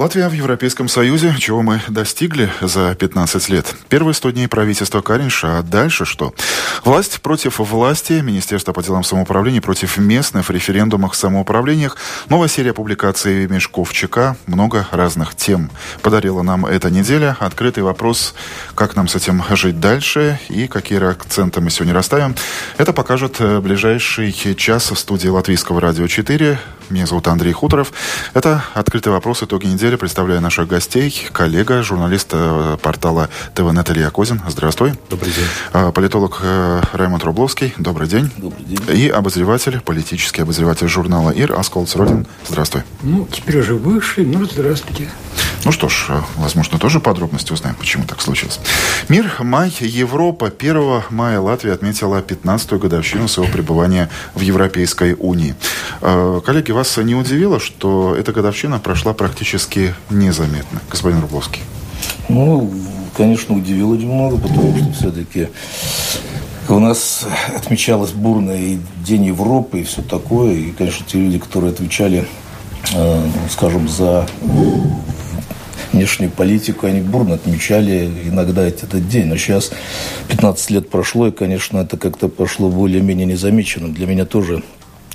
Латвия в Европейском Союзе. Чего мы достигли за 15 лет? Первые 100 дней правительства Каринша, а дальше что? Власть против власти, Министерство по делам самоуправления против местных, в референдумах самоуправлениях, новая серия публикаций Мешков ЧК, много разных тем подарила нам эта неделя. Открытый вопрос, как нам с этим жить дальше и какие акценты мы сегодня расставим. Это покажет э, ближайший час в студии Латвийского радио 4. Меня зовут Андрей Хуторов. Это «Открытый вопрос. Итоги недели». Представляю наших гостей. Коллега, журналист э, портала ТВНет Илья Козин. Здравствуй. Добрый день. Э, политолог э, Раймонд Рубловский. Добрый день. Добрый день. И обозреватель, политический обозреватель журнала ИР Асколц Родин. Здравствуй. Ну, теперь уже бывший, ну, здравствуйте. Ну что ж, возможно, тоже подробности узнаем, почему так случилось. Мир, май, Европа. 1 мая Латвия отметила 15-ю годовщину своего пребывания в Европейской Унии. Коллеги, вас не удивило, что эта годовщина прошла практически незаметно, господин Рубловский? Ну, конечно, удивило немного, потому что все-таки у нас отмечалась бурная День Европы и все такое. И, конечно, те люди, которые отвечали, э, скажем, за внешнюю политику, они бурно отмечали иногда этот день. Но сейчас 15 лет прошло, и, конечно, это как-то прошло более-менее незамеченным. Для меня тоже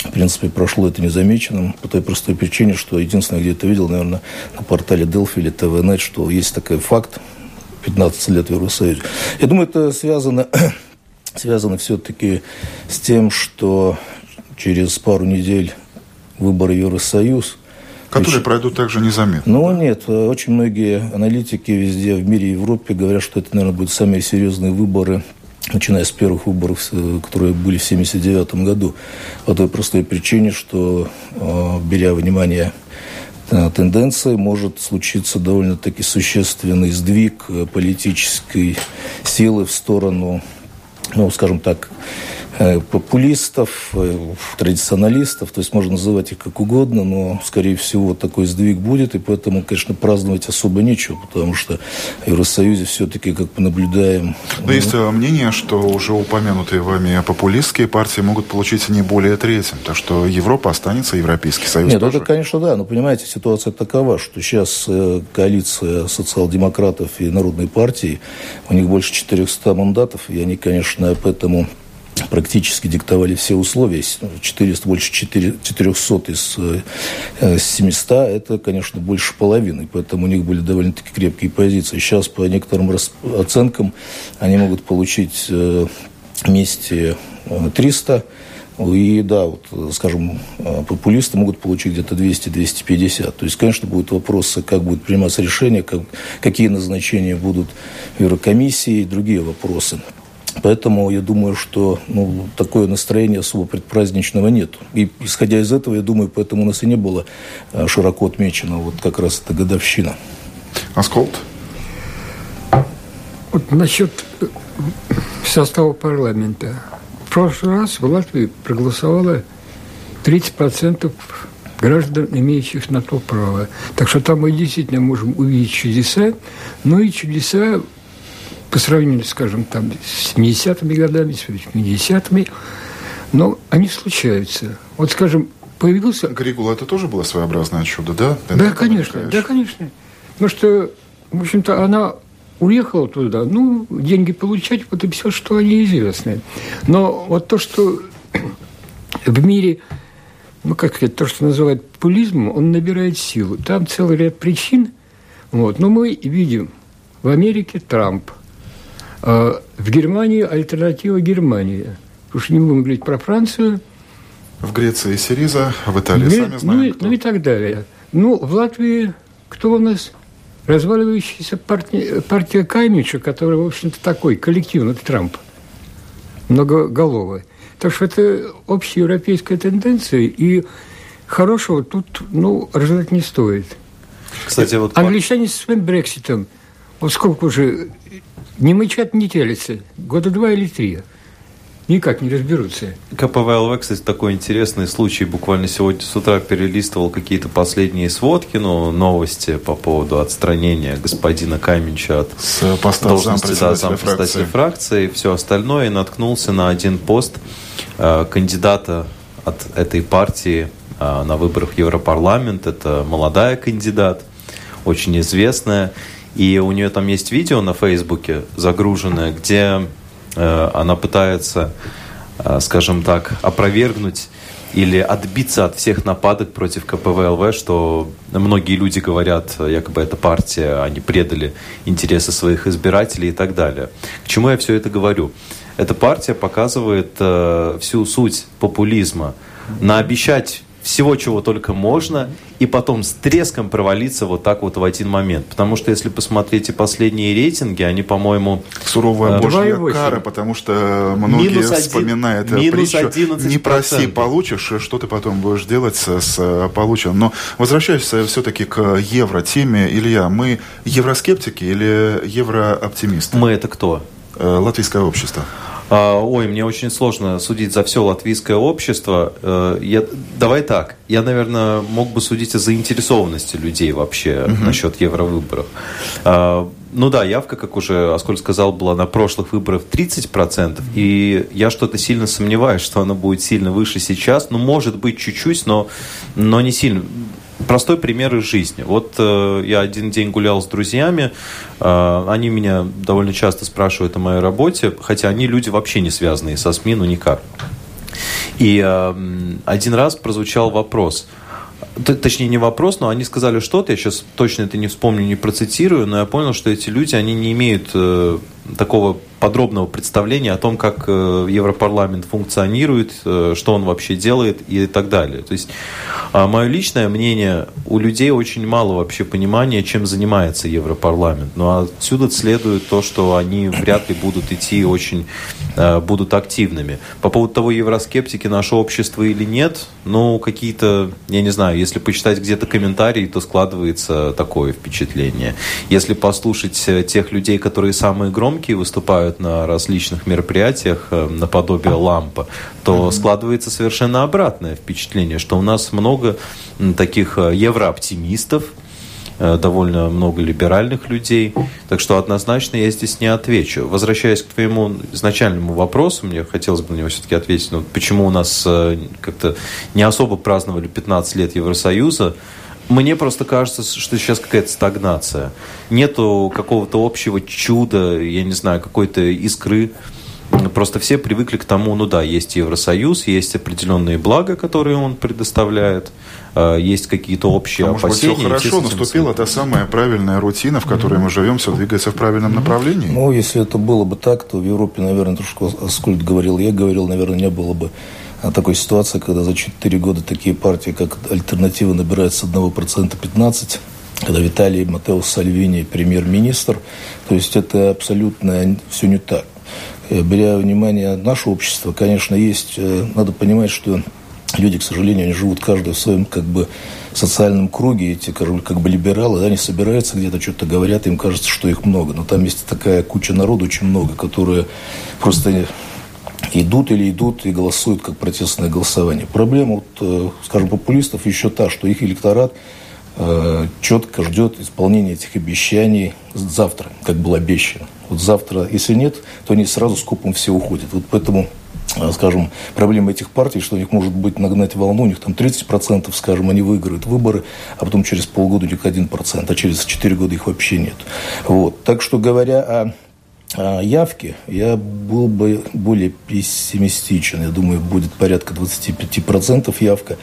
в принципе, прошло это незамеченным по той простой причине, что единственное, где это видел, наверное, на портале Delphi или ТВНет, что есть такой факт, 15 лет в Евросоюзе. Я думаю, это связано, связано все-таки с тем, что через пару недель выборы Евросоюз – Которые пройдут также незаметно. Ну, нет. Очень многие аналитики везде в мире и Европе говорят, что это, наверное, будут самые серьезные выборы начиная с первых выборов, э, которые были в 1979 году, по той простой причине, что, э, беря внимание э, тенденции, может случиться довольно-таки существенный сдвиг политической силы в сторону, ну, скажем так, популистов, э, традиционалистов, то есть можно называть их как угодно, но, скорее всего, такой сдвиг будет, и поэтому, конечно, праздновать особо нечего, потому что в Евросоюзе все-таки, как мы наблюдаем... Но ну, есть э, мнение, что уже упомянутые вами популистские партии могут получить не более третьим, так что Европа останется, Европейский Союз Нет, тоже. это, конечно, да, но, понимаете, ситуация такова, что сейчас коалиция социал-демократов и Народной партии, у них больше 400 мандатов, и они, конечно, поэтому практически диктовали все условия. 400, больше 400 из 700, э, это, конечно, больше половины. Поэтому у них были довольно-таки крепкие позиции. Сейчас, по некоторым оценкам, они могут получить э, вместе 300 э, и да, вот, скажем, популисты могут получить где-то 200-250. То есть, конечно, будут вопросы, как будет приниматься решение, как, какие назначения будут в Еврокомиссии и другие вопросы. Поэтому я думаю, что ну, такое настроение особо предпраздничного нет. И исходя из этого, я думаю, поэтому у нас и не было э, широко отмечено вот как раз эта годовщина. Асколт? Вот насчет э, состава парламента. В прошлый раз в Латвии проголосовало 30% граждан, имеющих на то право. Так что там мы действительно можем увидеть чудеса, но и чудеса по сравнению, скажем, там, с 70-ми годами, с 80-ми, но они случаются. Вот, скажем, появился... Григула, это тоже было своеобразное чудо, да? Ты да, конечно, да, конечно. Потому что, в общем-то, она уехала туда, ну, деньги получать, вот и все, что они известны. Но вот то, что в мире, ну, как сказать, то, что называют популизмом, он набирает силу. Там целый ряд причин. Вот. Но мы видим в Америке Трамп – в Германии альтернатива Германии. Уж не будем говорить про Францию. В Греции Сириза, в Италии Гре... сами знаем. Ну, кто. ну и так далее. Ну, в Латвии кто у нас? Разваливающаяся партия, партия Каймича, которая, в общем-то, такой коллективный Трамп, многоголовый. Так что это общеевропейская тенденция, и хорошего тут, ну, ожидать не стоит. Кстати, вот... Англичане со своим Брекситом, вот сколько уже не мычат, не телятся. Года два или три. Никак не разберутся. КПВЛВ, кстати, такой интересный случай. Буквально сегодня с утра перелистывал какие-то последние сводки, ну, новости по поводу отстранения господина Каменча от с поста должности да, зампредседателя фракции и все остальное. И наткнулся на один пост э, кандидата от этой партии э, на выборах в Европарламент. Это молодая кандидат – очень известная. И у нее там есть видео на Фейсбуке загруженное, где э, она пытается, э, скажем так, опровергнуть или отбиться от всех нападок против КПВЛВ, что многие люди говорят, якобы эта партия, они предали интересы своих избирателей и так далее. К чему я все это говорю? Эта партия показывает э, всю суть популизма. Наобещать всего, чего только можно, и потом с треском провалиться вот так вот в один момент. Потому что если посмотреть и последние рейтинги, они, по-моему... Суровая э, божья кара, потому что многие минус вспоминают один, притчу «Не проси, получишь, что ты потом будешь делать с, с полученным». Но возвращаясь все-таки к евро-теме, Илья, мы евроскептики или еврооптимисты? Мы это кто? Э, латвийское общество. А, ой, мне очень сложно судить за все латвийское общество. Э, я, давай так. Я, наверное, мог бы судить о заинтересованности людей вообще угу. насчет евровыборов. А, ну да, явка, как уже Асколь сказал, была на прошлых выборах 30%, и я что-то сильно сомневаюсь, что она будет сильно выше сейчас. Ну, может быть, чуть-чуть, но, но не сильно. Простой пример из жизни. Вот э, я один день гулял с друзьями, э, они меня довольно часто спрашивают о моей работе, хотя они люди вообще не связанные со СМИ, ну никак. И э, один раз прозвучал вопрос – точнее не вопрос, но они сказали что-то, я сейчас точно это не вспомню, не процитирую, но я понял, что эти люди, они не имеют э, такого подробного представления о том, как э, Европарламент функционирует, э, что он вообще делает и так далее. То есть, э, мое личное мнение, у людей очень мало вообще понимания, чем занимается Европарламент. Но отсюда следует то, что они вряд ли будут идти очень, э, будут активными. По поводу того, евроскептики наше общество или нет, ну, какие-то, я не знаю, если почитать где-то комментарии, то складывается такое впечатление. Если послушать тех людей, которые самые громкие выступают, бывают на различных мероприятиях э, наподобие лампа, то складывается совершенно обратное впечатление, что у нас много таких э, еврооптимистов, э, довольно много либеральных людей. Так что однозначно я здесь не отвечу. Возвращаясь к твоему изначальному вопросу, мне хотелось бы на него все-таки ответить, ну, почему у нас как-то не особо праздновали 15 лет Евросоюза, мне просто кажется, что сейчас какая-то стагнация. Нету какого-то общего чуда, я не знаю, какой-то искры. Просто все привыкли к тому, ну да, есть Евросоюз, есть определенные блага, которые он предоставляет, а, есть какие-то общие а опасения. Быть, все хорошо, наступила та самая правильная рутина, в которой mm-hmm. мы живем, все двигается в правильном направлении? Ну, если это было бы так, то в Европе, наверное, то, что Аскольд говорил, я говорил, наверное, не было бы такой ситуации, когда за 4 года такие партии, как «Альтернатива» набирают с 1% 15%, когда Виталий Матео Сальвини премьер-министр. То есть это абсолютно все не так. Э, беря внимание наше общество, конечно, есть, э, надо понимать, что люди, к сожалению, они живут каждый в своем как бы социальном круге, эти как бы либералы, да, они собираются где-то, что-то говорят, им кажется, что их много. Но там есть такая куча народу, очень много, которые просто идут или идут и голосуют как протестное голосование. Проблема, вот, э, скажем, популистов еще та, что их электорат э, четко ждет исполнения этих обещаний завтра, как было обещано. Вот завтра, если нет, то они сразу скопом все уходят. Вот поэтому э, скажем, проблема этих партий, что у них может быть нагнать волну, у них там 30%, скажем, они выиграют выборы, а потом через полгода у них 1%, а через 4 года их вообще нет. Вот. Так что, говоря о явки, я был бы более пессимистичен. Я думаю, будет порядка 25% явка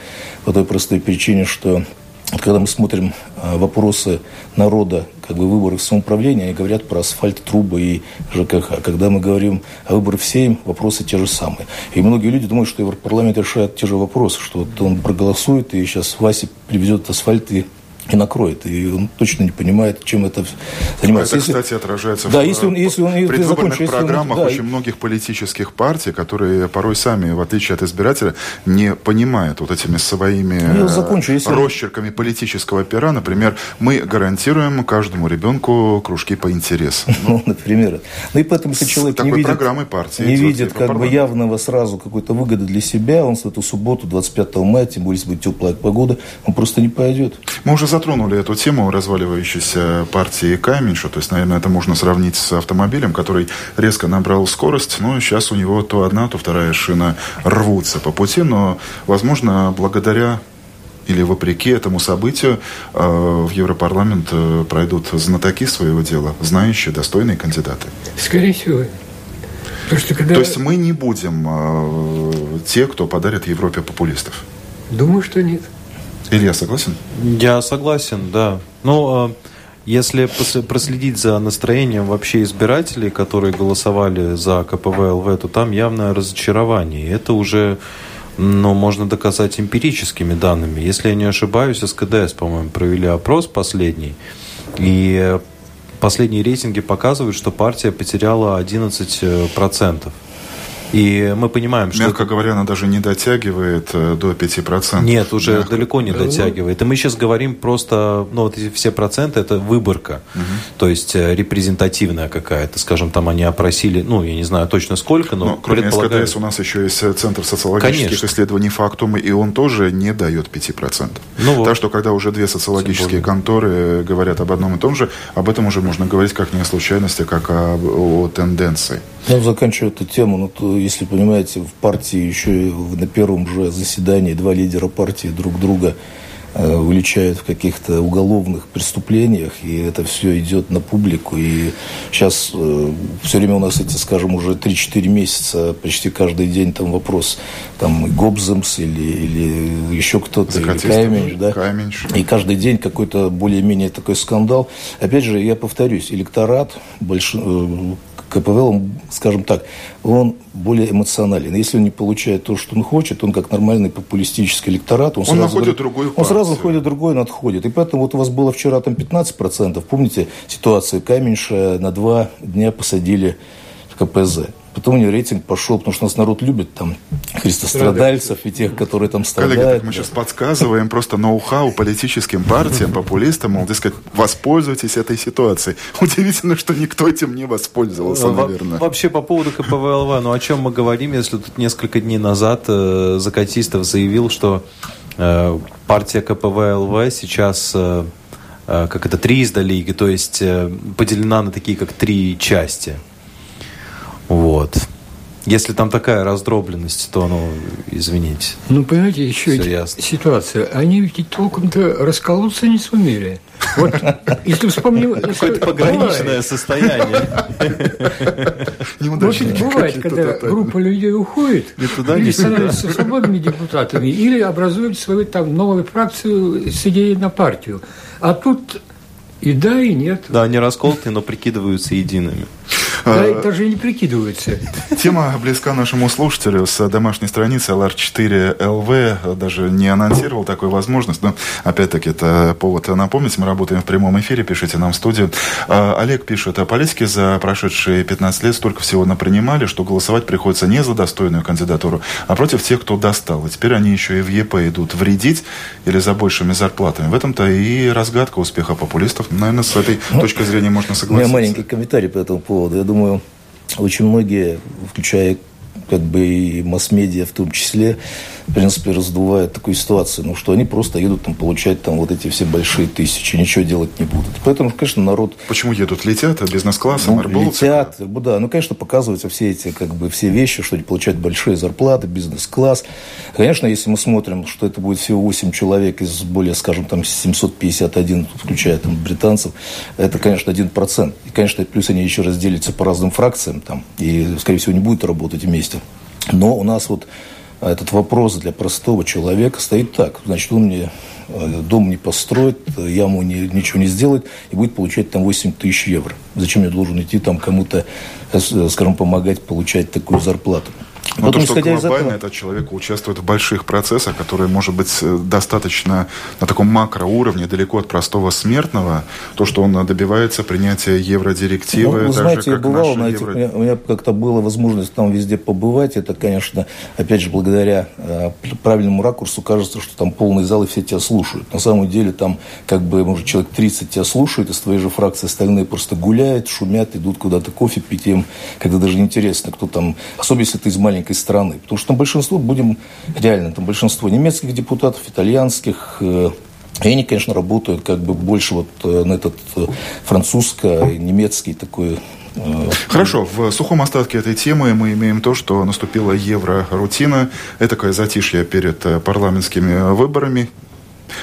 по той простой причине, что когда мы смотрим а, вопросы народа, как бы выборы самоуправления, они говорят про асфальт, трубы и ЖКХ. Когда мы говорим о выборах в Сейм, вопросы те же самые. И многие люди думают, что Европарламент решает те же вопросы, что вот он проголосует, и сейчас Вася привезет асфальт и и накроет. И он точно не понимает, чем это занимается. Это, кстати, отражается да, в если он, если он, предвыборных закончу, программах он, да, очень многих политических партий, которые порой сами, в отличие от избирателя, не понимают вот этими своими ну, закончу, если... росчерками политического пера. Например, мы гарантируем каждому ребенку кружки по интересам. Ну, например. Ну и поэтому, если человек не видит, партии не видит как бы явного сразу какой-то выгоды для себя, он в эту субботу, 25 мая, тем более, если будет теплая погода, он просто не пойдет. Мы уже затронули эту тему разваливающейся партии Каменша. То есть, наверное, это можно сравнить с автомобилем, который резко набрал скорость. Но сейчас у него то одна, то вторая шина рвутся по пути. Но, возможно, благодаря или вопреки этому событию в Европарламент пройдут знатоки своего дела, знающие, достойные кандидаты? Скорее всего. что когда... То есть мы не будем э, те, кто подарит Европе популистов? Думаю, что нет. Илья согласен? Я согласен, да. Ну, если проследить за настроением вообще избирателей, которые голосовали за КПВЛВ, то там явное разочарование. И это уже ну, можно доказать эмпирическими данными. Если я не ошибаюсь, СКДС, по-моему, провели опрос последний. И последние рейтинги показывают, что партия потеряла 11%. И мы понимаем, что... Мягко говоря, она даже не дотягивает э, до 5%. Нет, уже Мягко. далеко не дотягивает. И мы сейчас говорим просто, ну вот эти все проценты, это выборка. Угу. То есть э, репрезентативная какая-то. Скажем, там они опросили, ну, я не знаю точно сколько, но, но кроме предполагаю... СКДС у нас еще есть э, Центр социологических Конечно. исследований «Фактум», и он тоже не дает 5%. Ну, вот. Так что, когда уже две социологические конторы говорят об одном и том же, об этом уже можно говорить как не о случайности, как о, о тенденции. Ну, заканчивая эту тему, ну, то, если понимаете, в партии еще на первом же заседании два лидера партии друг друга э, уличают в каких-то уголовных преступлениях, и это все идет на публику. И сейчас э, все время у нас эти, скажем, уже 3-4 месяца, почти каждый день там вопрос, там Гобземс или, или еще кто-то, или Кайменш, да? Кайменш. И каждый день какой-то более-менее такой скандал. Опять же, я повторюсь, электорат, больш... КПВЛ, он, скажем так, он более эмоционален. Если он не получает то, что он хочет, он как нормальный популистический электорат, он, он сразу находит партию. Он сразу находит другой, он отходит. И поэтому вот у вас было вчера там 15%. Помните ситуацию Каменьша на два дня посадили в КПЗ. Потом у нее рейтинг пошел, потому что нас народ любит там христострадальцев и тех, которые там страдают. Коллеги, так мы сейчас подсказываем просто ноу-хау политическим партиям, популистам, мол, дескать, воспользуйтесь этой ситуацией. Удивительно, что никто этим не воспользовался, наверное. Вообще, по поводу КПВЛВ, ну о чем мы говорим, если тут несколько дней назад э, Закатистов заявил, что э, партия КПВЛВ сейчас... Э, э, как это, три изда лиги, то есть э, поделена на такие, как три части – вот. Если там такая раздробленность, то, ну, извините. Ну, понимаете, еще ситуация. Они ведь толком-то расколоться не сумели. Вот, если вспомним... Какое-то пограничное состояние. Вот бывает, когда группа людей уходит, или становятся свободными депутатами, или образуют свою там новую фракцию с идеей на партию. А тут и да, и нет. Да, они расколоты, но прикидываются едиными. Да, а, даже и не прикидываются. Тема близка нашему слушателю с домашней страницы LR4LV. Даже не анонсировал такую возможность, но опять-таки это повод напомнить. Мы работаем в прямом эфире, пишите нам в студию. А, Олег пишет, о политике за прошедшие 15 лет столько всего напринимали, что голосовать приходится не за достойную кандидатуру, а против тех, кто достал. И теперь они еще и в ЕП идут вредить или за большими зарплатами. В этом-то и разгадка успеха популистов. Наверное, с этой ну, точки зрения можно согласиться. У меня маленький комментарий по этому поводу. Я думаю, очень многие, включая как бы и масс-медиа в том числе, в принципе, раздувает такую ситуацию, ну, что они просто едут там получать там вот эти все большие тысячи, ничего делать не будут. Поэтому, конечно, народ... Почему едут? Летят? А бизнес-классом? Ну, летят, да. Ну, конечно, показываются все эти, как бы, все вещи, что они получают большие зарплаты, бизнес-класс. Конечно, если мы смотрим, что это будет всего 8 человек из более, скажем, там 751, включая там британцев, это, конечно, 1%. И, конечно, плюс они еще разделятся по разным фракциям там, и, скорее всего, не будут работать вместе. Но у нас вот а этот вопрос для простого человека стоит так. Значит, он мне э, дом не построит, яму не, ничего не сделает и будет получать там 8 тысяч евро. Зачем я должен идти там кому-то, э, скажем, помогать получать такую зарплату? Но Потом, то, что глобально этого... этот человек участвует в больших процессах, которые, может быть, э, достаточно на таком макроуровне, далеко от простого смертного, то, что он добивается принятия евродирективы. Ну, вы знаете, я бывал на этих, евро... у меня как-то была возможность там везде побывать. Это, конечно, опять же, благодаря э, правильному ракурсу кажется, что там полный зал и все тебя слушают. На самом деле там как бы, может, человек 30 тебя слушает, из твоей же фракции остальные просто гуляют, шумят, идут куда-то кофе пить им, когда даже интересно, кто там, особенно если ты из маленького маленькой страны. Потому что там большинство, будем реально, там большинство немецких депутатов, итальянских, э, и они, конечно, работают как бы больше вот э, на этот э, французско-немецкий такой Хорошо, в сухом остатке этой темы мы имеем то, что наступила евро-рутина, это такое затишье перед парламентскими выборами,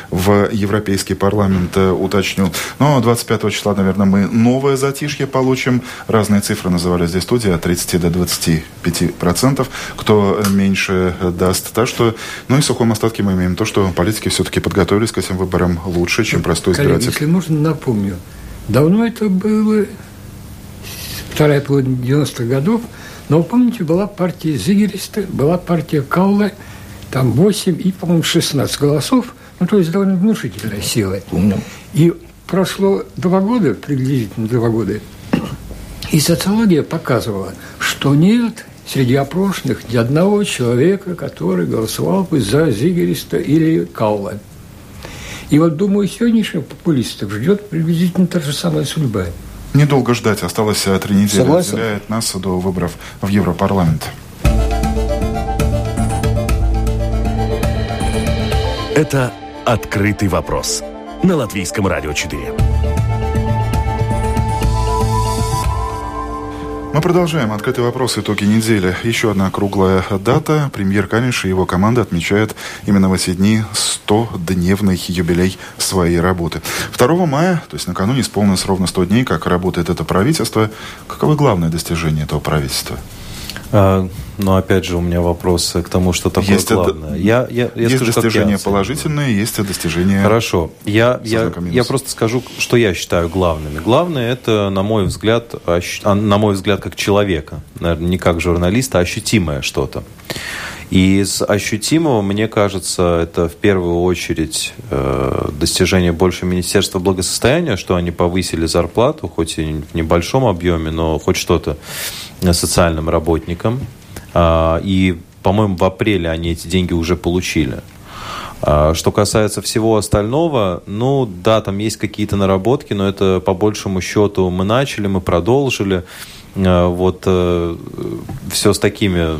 в Европейский парламент, э, уточню. Но 25 числа, наверное, мы новое затишье получим. Разные цифры называли здесь студии, от 30 до 25 процентов, кто меньше даст. Так что, ну и в сухом остатке мы имеем то, что политики все-таки подготовились к этим выборам лучше, чем простой избиратель. Коллеги, если можно, напомню. Давно это было, вторая половина 90-х годов, но помните, была партия Зигериста, была партия Калла, там 8 и, по-моему, 16 голосов, ну, то есть довольно внушительная сила. Помню. И прошло два года, приблизительно два года, и социология показывала, что нет среди опрошенных ни одного человека, который голосовал бы за Зигериста или Каула. И вот, думаю, сегодняшних популистов ждет приблизительно та же самая судьба. Недолго ждать, осталось э, три недели. Согласен. Отделяет нас до выборов в Европарламент. Это «Открытый вопрос» на Латвийском радио 4. Мы продолжаем. Открытый вопрос. Итоги недели. Еще одна круглая дата. Премьер Каниш и его команда отмечают именно в эти дни 100-дневный юбилей своей работы. 2 мая, то есть накануне, исполнилось ровно 100 дней, как работает это правительство. Каковы главные достижения этого правительства? А, но опять же у меня вопрос к тому, что такое есть главное. Это, я, я, я есть скажу, достижения положительные, есть достижения. Хорошо. Я, я, я просто скажу, что я считаю главными. Главное это, на мой взгляд, ощ... А, на мой взгляд, как человека, наверное, не как журналиста, а ощутимое что-то. И из ощутимого, мне кажется, это в первую очередь э, достижение больше Министерства благосостояния, что они повысили зарплату, хоть и в небольшом объеме, но хоть что-то социальным работникам. Э, и, по-моему, в апреле они эти деньги уже получили. А, что касается всего остального, ну да, там есть какие-то наработки, но это по большему счету мы начали, мы продолжили. Э, вот э, все с такими Э,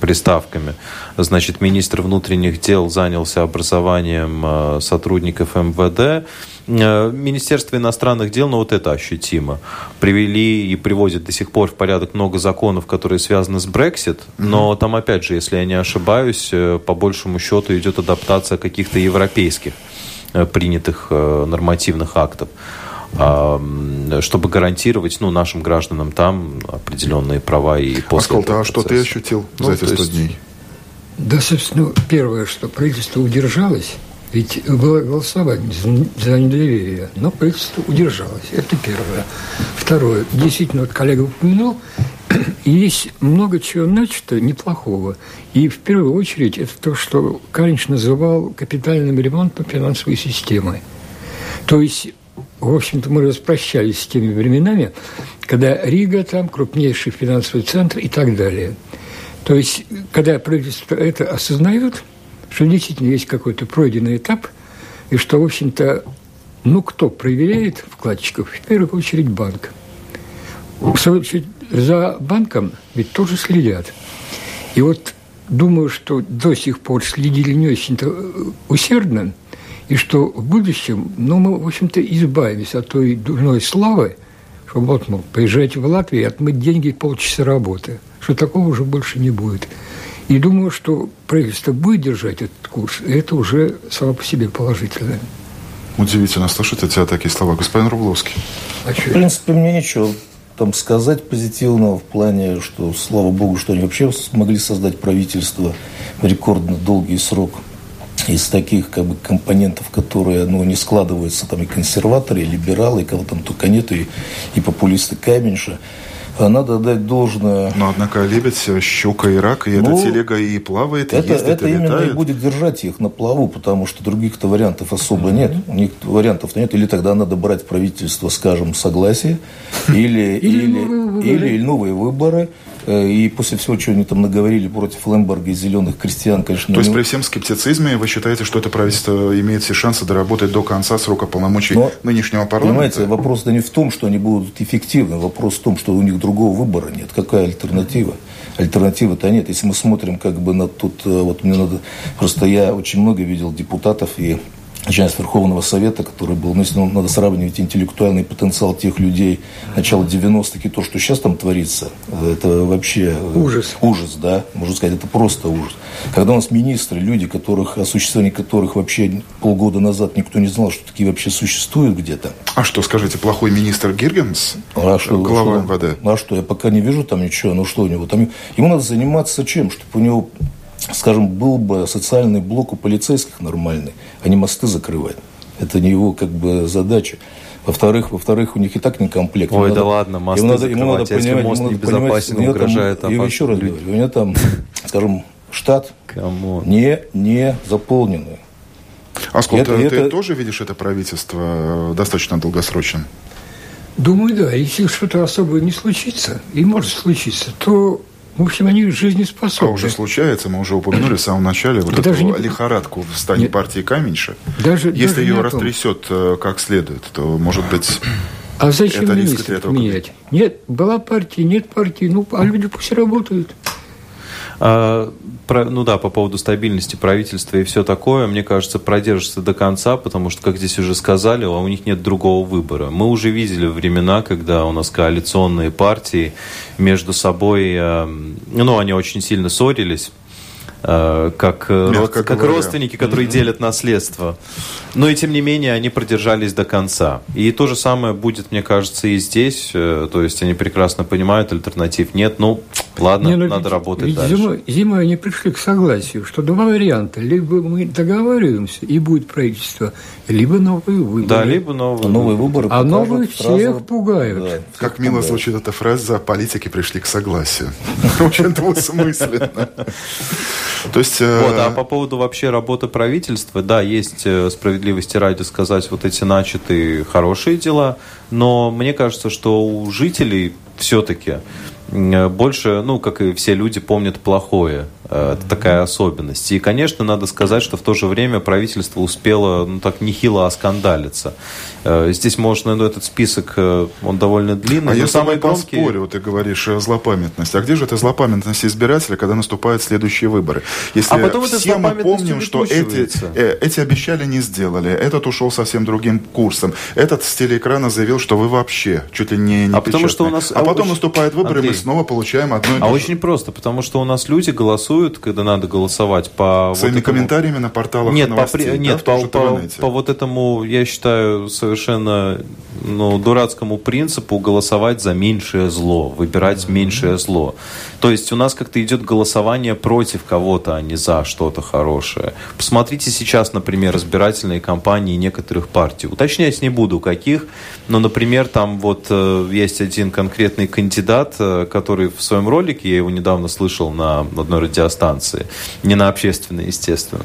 приставками. Значит, министр внутренних дел занялся образованием э, сотрудников МВД. Э, Министерство иностранных дел, ну вот это ощутимо, привели и приводят до сих пор в порядок много законов, которые связаны с Brexit, но mm-hmm. там, опять же, если я не ошибаюсь, по большему счету идет адаптация каких-то европейских принятых нормативных актов чтобы гарантировать ну, нашим гражданам там определенные права и после Аскол, а что ты ощутил ну, за эти 100 есть... дней? Да, собственно, первое, что правительство удержалось, ведь было голосование за недоверие, но правительство удержалось. Это первое. Второе. Действительно, вот коллега упомянул, есть много чего начато неплохого. И в первую очередь это то, что Каринч называл капитальным ремонтом финансовой системы. То есть в общем-то, мы распрощались с теми временами, когда Рига там крупнейший финансовый центр и так далее. То есть, когда правительство это осознает, что действительно есть какой-то пройденный этап, и что, в общем-то, ну, кто проверяет вкладчиков? В первую очередь банк. В свою очередь, за банком ведь тоже следят. И вот думаю, что до сих пор следили не очень-то усердно – и что в будущем, ну, мы, в общем-то, избавимся от той дурной славы, что вот, мол, поезжайте в Латвию и отмыть деньги полчаса работы, что такого уже больше не будет. И думаю, что правительство будет держать этот курс, и это уже само по себе положительно. Удивительно слышать эти такие слова. Господин Рубловский. А в принципе, мне ничего там сказать позитивного в плане, что, слава богу, что они вообще смогли создать правительство в рекордно долгий срок из таких как бы, компонентов, которые ну, не складываются, там и консерваторы, и либералы, и кого там только нет, и, и популисты Каменша. А надо дать должное. Но, однако, лебедь, щука и рак, и ну, эта телега и плавает, и это, ездит, это и именно летает. и будет держать их на плаву, потому что других-то вариантов особо mm-hmm. нет. У них вариантов нет. Или тогда надо брать правительство, скажем, согласие, или, или, или новые выборы. И после всего, что они там наговорили против Лемберга и зеленых крестьян, конечно... То есть, при всем скептицизме вы считаете, что это правительство имеет все шансы доработать до конца срока полномочий Но, нынешнего парламента? Понимаете, вопрос да не в том, что они будут эффективны, вопрос в том, что у них другого выбора нет. Какая альтернатива? Альтернативы-то нет. Если мы смотрим как бы на тут... Э, вот мне надо... Просто я очень много видел депутатов и с Верховного Совета, который был, ну, если ну, надо сравнивать интеллектуальный потенциал тех людей начала 90-х и то, что сейчас там творится, это вообще э, ужас. Ужас, да, можно сказать, это просто ужас. Когда у нас министры, люди, которых, о существовании которых вообще полгода назад никто не знал, что такие вообще существуют где-то. А что, скажите, плохой министр Гиргенс? А что, глава что, МВД? А что, я пока не вижу там ничего, ну что у него там, ему надо заниматься чем, чтобы у него скажем, был бы социальный блок у полицейских нормальный, а не мосты закрывать. Это не его как бы задача. Во-вторых, во-вторых, у них и так не комплект. Ой, ему да надо, ладно, мосты ему надо, ему надо понимать, если мост ему небезопасен, понимать, угрожает там, Я еще раз говорю, у меня там, скажем, штат не, не заполненный. А сколько ты это... тоже видишь это правительство э, достаточно долгосрочным? Думаю, да. Если что-то особое не случится, и может случиться, то в общем, они жизнеспособны. А уже случается, мы уже упомянули в самом начале вот даже эту не... лихорадку в стане Нет. партии Каменьша. Даже, Если даже ее растрясет э, как следует, то, может быть, а зачем это министров менять? Нет, была партия, нет партии, ну, а люди пусть работают. А, про, ну да, по поводу стабильности правительства и все такое, мне кажется, продержится до конца, потому что, как здесь уже сказали, у них нет другого выбора. Мы уже видели времена, когда у нас коалиционные партии между собой, э, ну, они очень сильно ссорились, как, э, род, как родственники, которые mm-hmm. делят наследство. Но и тем не менее они продержались до конца. И то же самое будет, мне кажется, и здесь. Э, то есть они прекрасно понимают, альтернатив нет. Ну, ладно, не, ну, надо ведь, работать ведь дальше. Зимой, зимой они пришли к согласию, что два варианта. Либо мы договариваемся, и будет правительство, либо новые выборы. Да, либо новые, а новые выборы. А новые всех пугают. Да, как мило пугают. звучит эта фраза «политики пришли к согласию». Очень двусмысленно. То есть... Э, вот, а по поводу вообще работы правительства, да, есть э, справедливости ради сказать вот эти начатые хорошие дела, но мне кажется, что у жителей все-таки Э, больше, ну, как и все люди, помнят плохое. Э, это такая особенность. И, конечно, надо сказать, что в то же время правительство успело, ну, так нехило оскандалиться. Э, здесь можно, ну, этот список, он довольно длинный. А я самый громкий... поспорю, ты говоришь злопамятность. А где же эта злопамятность избирателя, когда наступают следующие выборы? Если а потом все мы помним, что эти, эти обещали, не сделали, этот ушел совсем другим курсом, этот с телеэкрана заявил, что вы вообще чуть ли не, не а потому что у нас А потом наступают выборы, Андрей, мы снова получаем одно и то А очень просто, потому что у нас люди голосуют, когда надо голосовать по... Своими вот этому... комментариями на порталах нет, новостей, по, нет, по, по, по вот этому, я считаю, совершенно ну, дурацкому принципу голосовать за меньшее зло, выбирать mm-hmm. меньшее зло. То есть у нас как-то идет голосование против кого-то, а не за что-то хорошее. Посмотрите сейчас, например, избирательные кампании некоторых партий. Уточнять не буду, каких, но, например, там вот э, есть один конкретный кандидат, э, который в своем ролике, я его недавно слышал на одной радиостанции, не на общественной, естественно.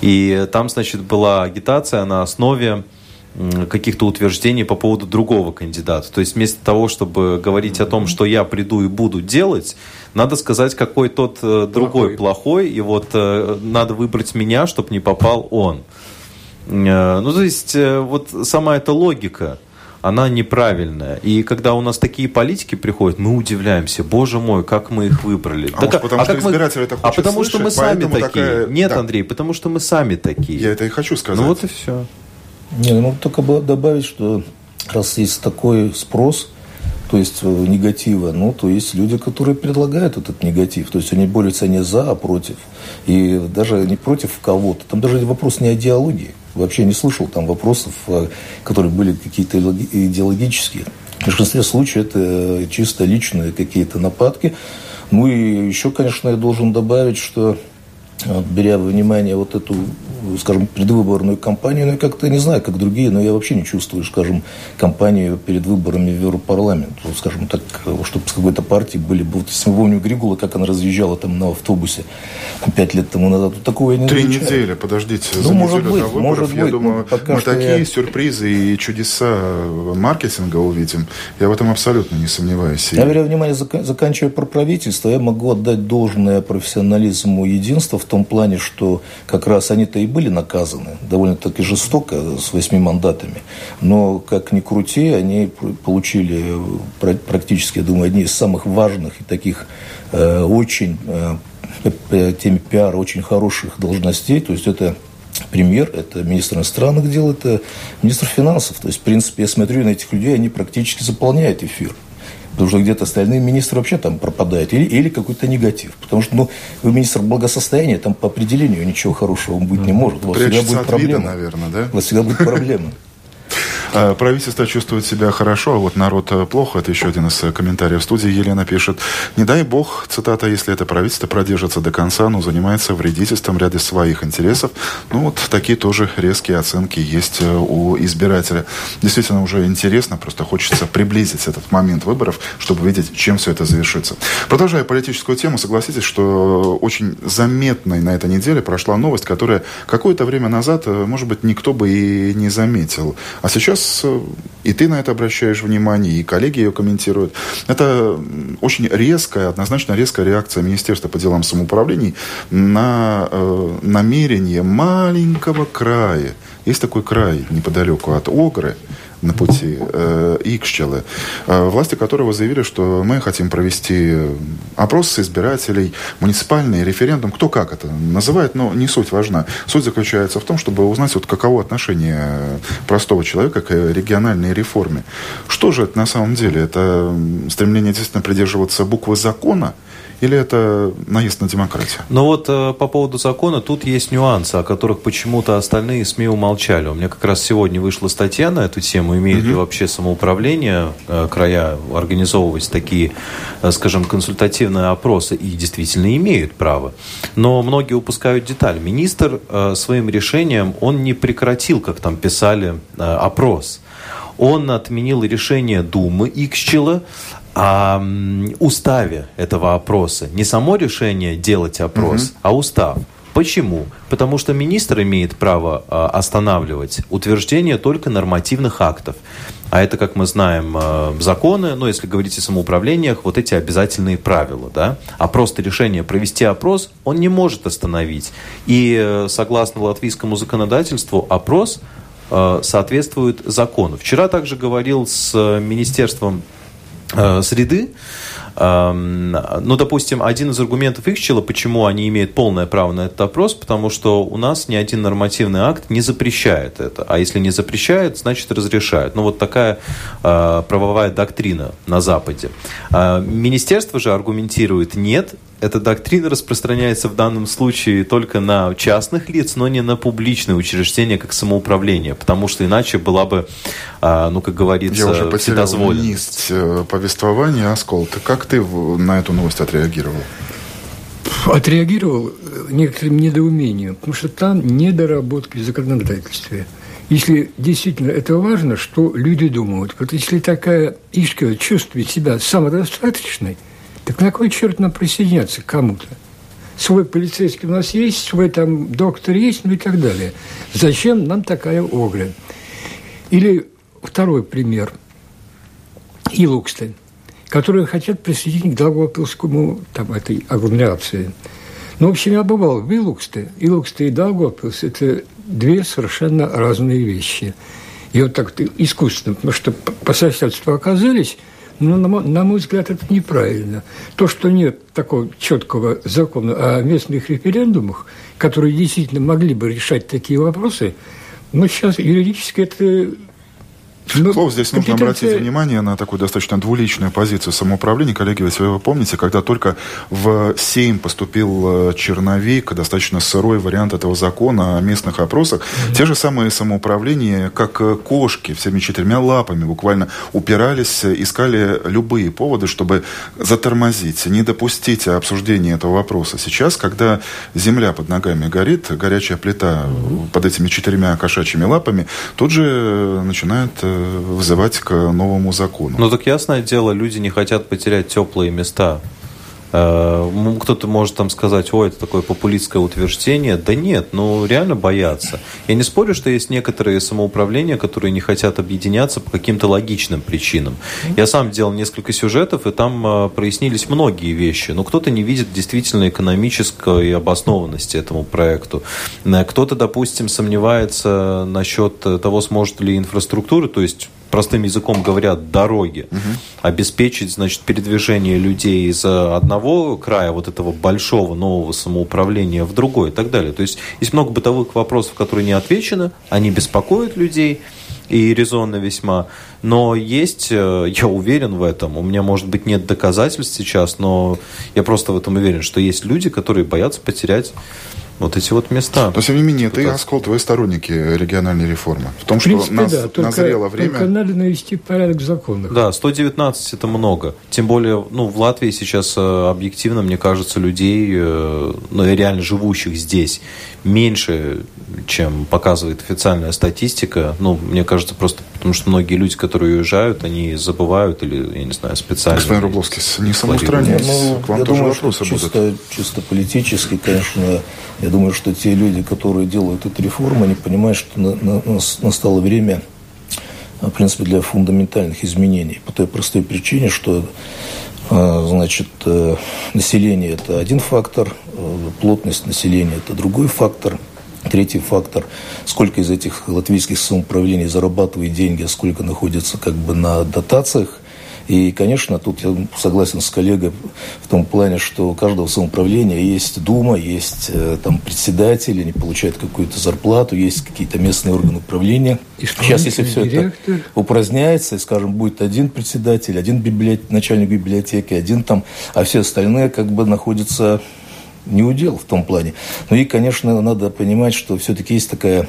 И там, значит, была агитация на основе каких-то утверждений по поводу другого кандидата. То есть вместо того, чтобы говорить о том, что я приду и буду делать, надо сказать, какой тот э, другой плохой, плохой и вот э, надо выбрать меня, чтобы не попал он. Э, ну, то есть вот сама эта логика, она неправильная. И когда у нас такие политики приходят, мы удивляемся, боже мой, как мы их выбрали. А, так, потому а что избиратели мы... это А потому слышать, что мы сами такие. Такая... Нет, да. Андрей, потому что мы сами такие. Я это и хочу сказать. Ну вот и все. Не, ну только добавить, что раз есть такой спрос, то есть э, негатива, ну, то есть люди, которые предлагают этот негатив, то есть они борются не за, а против. И даже не против кого-то. Там даже вопрос не о идеологии. Вообще не слышал там вопросов, э, которые были какие-то идеологические. В большинстве случаев это чисто личные какие-то нападки. Ну и еще, конечно, я должен добавить, что беря во внимание вот эту, скажем, предвыборную кампанию, ну, я как-то не знаю, как другие, но я вообще не чувствую, скажем, кампанию перед выборами в Европарламент. Вот, скажем так, чтобы с какой-то партией были бы... Вот если мы помним Григула, как она разъезжала там на автобусе пять лет тому назад, вот такого я не Три замечаю. недели, подождите, ну, за может неделю быть, до выборов, может я быть, думаю, ну, мы такие я... сюрпризы и чудеса маркетинга увидим. Я в этом абсолютно не сомневаюсь. Я, беря внимание, заканчивая про правительство, я могу отдать должное профессионализму единства в том плане, что как раз они-то и были наказаны довольно-таки жестоко с восьми мандатами. Но, как ни крути, они получили практически, я думаю, одни из самых важных и таких э, очень, э, теме пиара, очень хороших должностей. То есть это премьер, это министр иностранных дел, это министр финансов. То есть, в принципе, я смотрю на этих людей, они практически заполняют эфир. Потому что где-то остальные министры вообще там пропадают. Или, или какой-то негатив. Потому что, ну, вы министр благосостояния, там по определению ничего хорошего быть не может. У вас всегда будет проблема. Вида, наверное, да? У вас всегда будет проблема. А, правительство чувствует себя хорошо, а вот народ э, плохо. Это еще один из э, комментариев студии. Елена пишет, не дай бог, цитата, если это правительство продержится до конца, но занимается вредительством ряда своих интересов. Ну вот такие тоже резкие оценки есть э, у избирателя. Действительно уже интересно, просто хочется приблизить этот момент выборов, чтобы видеть, чем все это завершится. Продолжая политическую тему, согласитесь, что очень заметной на этой неделе прошла новость, которая какое-то время назад, может быть, никто бы и не заметил. А сейчас э, и ты на это обращаешь внимание, и коллеги ее комментируют. Это очень резкая, однозначно резкая реакция Министерства по делам самоуправлений на э, намерение маленького края. Есть такой край неподалеку от Огры, на пути э, э, власти которого заявили, что мы хотим провести опрос избирателей, муниципальный референдум, кто как это называет, но не суть важна. Суть заключается в том, чтобы узнать, вот каково отношение простого человека к региональной реформе. Что же это на самом деле? Это стремление действительно придерживаться буквы закона – или это наезд на демократию? Ну вот э, по поводу закона тут есть нюансы, о которых почему-то остальные СМИ умолчали. У меня как раз сегодня вышла статья на эту тему, имеет ли вообще самоуправление э, края организовывать такие, э, скажем, консультативные опросы, и действительно имеют право. Но многие упускают деталь. Министр своим решением, он не прекратил, как там писали, опрос. Он отменил решение Думы Иксчела о уставе этого опроса. Не само решение делать опрос, угу. а устав. Почему? Потому что министр имеет право э, останавливать утверждение только нормативных актов. А это, как мы знаем, э, законы, ну, если говорить о самоуправлениях, вот эти обязательные правила, да. А просто решение провести опрос он не может остановить. И э, согласно латвийскому законодательству, опрос э, соответствует закону. Вчера также говорил с Министерством Э, среды. Эм, ну, допустим, один из аргументов Икчела, почему они имеют полное право на этот опрос, потому что у нас ни один нормативный акт не запрещает это. А если не запрещает, значит разрешает. Ну, вот такая э, правовая доктрина на Западе. Э, министерство же аргументирует, нет, эта доктрина распространяется в данном случае только на частных лиц, но не на публичные учреждения, как самоуправление, потому что иначе была бы, а, ну, как говорится, Я уже потерял низ э, повествования, Аскол. Ты как ты на эту новость отреагировал? Отреагировал некоторым недоумением, потому что там недоработки в законодательстве. Если действительно это важно, что люди думают. Вот если такая Ишка чувствует себя самодостаточной – так на кой черт нам присоединяться к кому-то? Свой полицейский у нас есть, свой там доктор есть, ну и так далее. Зачем нам такая огля? Или второй пример. Илукстен, которые хотят присоединить к Даугавпилскому, там, этой агломерации. Ну, в общем, я бывал в Илуксте. Илуксте и Даугавпилс – это две совершенно разные вещи. И вот так искусственно, потому что по соседству оказались – ну, на, на мой взгляд, это неправильно. То, что нет такого четкого закона о местных референдумах, которые действительно могли бы решать такие вопросы, но сейчас юридически это ну, Слово здесь нужно обратить внимание на такую достаточно двуличную позицию самоуправления. Коллеги, если вы помните, когда только в Сейм поступил э, черновик, достаточно сырой вариант этого закона о местных опросах, mm-hmm. те же самые самоуправления, как э, кошки, всеми четырьмя лапами буквально упирались, э, искали любые поводы, чтобы затормозить, не допустить обсуждения этого вопроса. Сейчас, когда земля под ногами горит, горячая плита mm-hmm. под этими четырьмя кошачьими лапами, тут же начинает вызывать к новому закону. Ну так ясное дело, люди не хотят потерять теплые места. Э, кто-то может там сказать, ой, это такое популистское утверждение. Да нет, ну реально боятся. Я не спорю, что есть некоторые самоуправления, которые не хотят объединяться по каким-то логичным причинам. Я сам делал несколько сюжетов, и там э, прояснились многие вещи. Но кто-то не видит действительно экономической обоснованности этому проекту. Э, кто-то, допустим, сомневается насчет того, сможет ли инфраструктура, то есть простым языком говорят, дороги, угу. обеспечить, значит, передвижение людей из одного одного края вот этого большого нового самоуправления в другой и так далее. То есть есть много бытовых вопросов, которые не отвечены, они беспокоят людей, и резонно весьма. Но есть, э, я уверен в этом, у меня, может быть, нет доказательств сейчас, но я просто в этом уверен, что есть люди, которые боятся потерять вот эти вот места. Но, тем не менее, ты, Аскол, твои сторонники региональной реформы. В том, в принципе, что нас, да, только, назрело время... Только надо навести порядок в законах. Да, 119 это много. Тем более, ну, в Латвии сейчас э, объективно, мне кажется, людей, э, ну, реально живущих здесь, меньше, чем показывает официальная статистика. Ну, мне кажется, просто потому что многие люди, которые уезжают, они забывают или, я не знаю, специально... Господин Рубловский, не самоустранец. Ну, к вам я тоже думаю, вопросы что чисто, будут. Чисто политически, конечно, я думаю, что те люди, которые делают эту реформу, они понимают, что на, на, настало время, в принципе, для фундаментальных изменений. По той простой причине, что а, значит, э, население – это один фактор, э, плотность населения – это другой фактор. Третий фактор – сколько из этих латвийских самоуправлений зарабатывает деньги, а сколько находится как бы на дотациях – и, конечно, тут я согласен с коллегой в том плане, что у каждого самоуправления есть дума, есть э, там председатель, они получают какую-то зарплату, есть какие-то местные органы управления. И Сейчас, если все директор. это упраздняется, и, скажем, будет один председатель, один библиот... начальник библиотеки, один там, а все остальные как бы находятся не удел в том плане. Ну и, конечно, надо понимать, что все-таки есть такая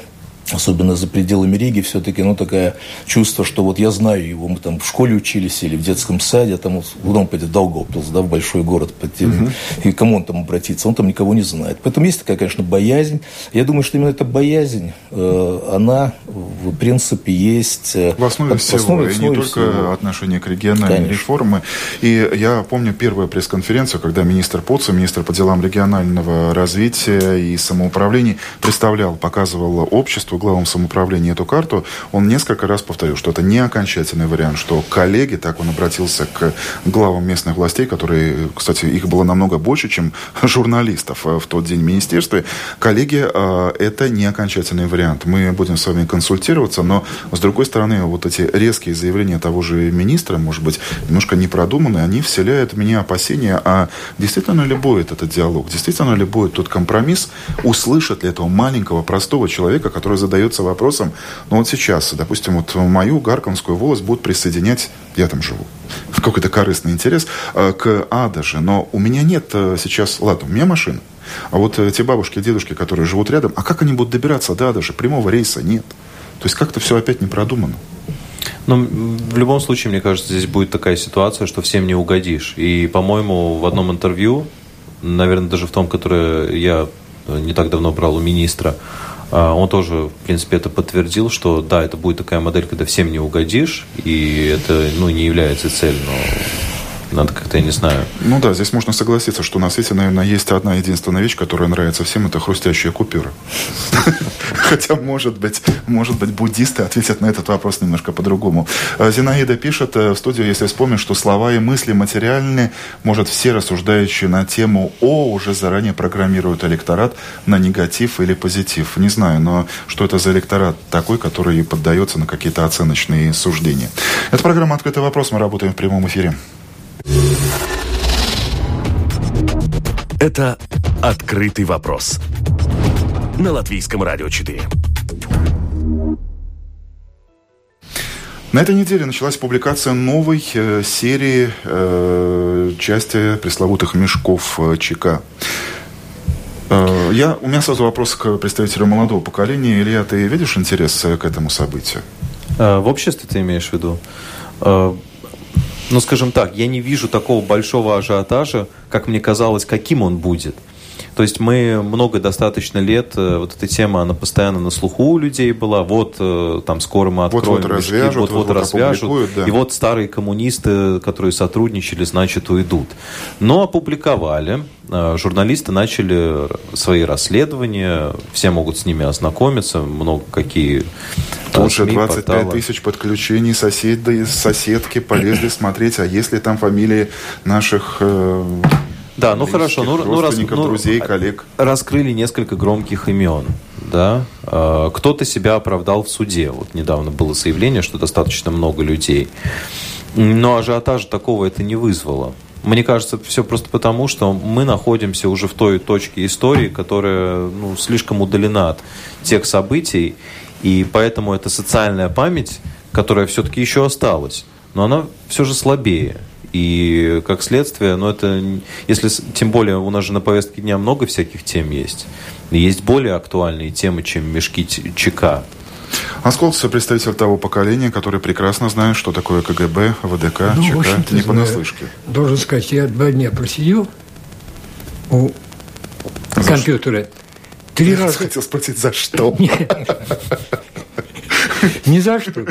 особенно за пределами Риги, все-таки, ну, такое чувство, что вот я знаю его, мы там в школе учились или в детском саде, а там вот, он пойдет, в Даугавпилс, да, в большой город, uh-huh. и кому он там обратиться, он там никого не знает. Поэтому есть такая, конечно, боязнь. Я думаю, что именно эта боязнь, э, она, в принципе, есть... Э, в основе всего, в основе, в основе и не всего. только отношение к региональной конечно. реформе. И я помню первую пресс-конференцию, когда министр Поца, министр по делам регионального развития и самоуправления, представлял, показывал обществу, главам самоуправления эту карту, он несколько раз повторил, что это не окончательный вариант, что коллеги, так он обратился к главам местных властей, которые, кстати, их было намного больше, чем журналистов э, в тот день в министерстве, коллеги, э, это не окончательный вариант. Мы будем с вами консультироваться, но, с другой стороны, вот эти резкие заявления того же министра, может быть, немножко непродуманные, они вселяют в меня опасения, а действительно ли будет этот диалог, действительно ли будет тот компромисс, услышат ли этого маленького, простого человека, который задается вопросом, ну вот сейчас, допустим, вот мою Гарковскую волость будут присоединять, я там живу, какой-то корыстный интерес, э, к Адаже, но у меня нет э, сейчас, ладно, у меня машина, а вот э, те бабушки и дедушки, которые живут рядом, а как они будут добираться до Адажа? Прямого рейса нет. То есть как-то все опять не продумано. Ну, в любом случае, мне кажется, здесь будет такая ситуация, что всем не угодишь. И, по-моему, в одном интервью, наверное, даже в том, которое я не так давно брал у министра, а, он тоже, в принципе, это подтвердил, что да, это будет такая модель, когда всем не угодишь, и это ну, не является целью, надо как-то, я не знаю. Ну да, здесь можно согласиться, что на свете, наверное, есть одна единственная вещь, которая нравится всем, это хрустящая купюра. Хотя, может быть, может быть, буддисты ответят на этот вопрос немножко по-другому. А, Зинаида пишет э, в студию, если вспомнить, что слова и мысли материальные, может, все рассуждающие на тему «О» уже заранее программируют электорат на негатив или позитив. Не знаю, но что это за электорат такой, который поддается на какие-то оценочные суждения. Это программа «Открытый вопрос». Мы работаем в прямом эфире. Это «Открытый вопрос» на Латвийском радио 4. На этой неделе началась публикация новой э, серии э, части пресловутых мешков э, ЧК. Э, я, у меня сразу вопрос к представителю молодого поколения. Илья, ты видишь интерес э, к этому событию? В обществе ты имеешь в виду? Ну, скажем так, я не вижу такого большого ажиотажа, как мне казалось, каким он будет. То есть мы много достаточно лет, э, вот эта тема, она постоянно на слуху у людей была, вот э, там скоро мы откроем вот, вот развяжут, вот, вот, вот развяжут, да. и вот старые коммунисты, которые сотрудничали, значит, уйдут. Но опубликовали, э, журналисты начали свои расследования, все могут с ними ознакомиться, много какие Тут же 25 порталы. тысяч подключений, соседи, соседки полезли смотреть, а если там фамилии наших да, ну хорошо, ну, ну, раз, ну, друзей, коллег. Раскрыли несколько громких имен. Да? А, кто-то себя оправдал в суде. Вот недавно было заявление, что достаточно много людей. Но ажиотажа такого это не вызвало. Мне кажется, все просто потому, что мы находимся уже в той точке истории, которая ну, слишком удалена от тех событий, и поэтому эта социальная память, которая все-таки еще осталась, но она все же слабее. И как следствие, ну это, если, тем более у нас же на повестке дня много всяких тем есть, есть более актуальные темы, чем мешки ЧК. Асколс – представитель того поколения, который прекрасно знает, что такое КГБ, ВДК, ну, ЧК, не понаслышке. Должен сказать, я два дня просидел у за компьютера. Три раза... Хотел спросить, за что? Не за что.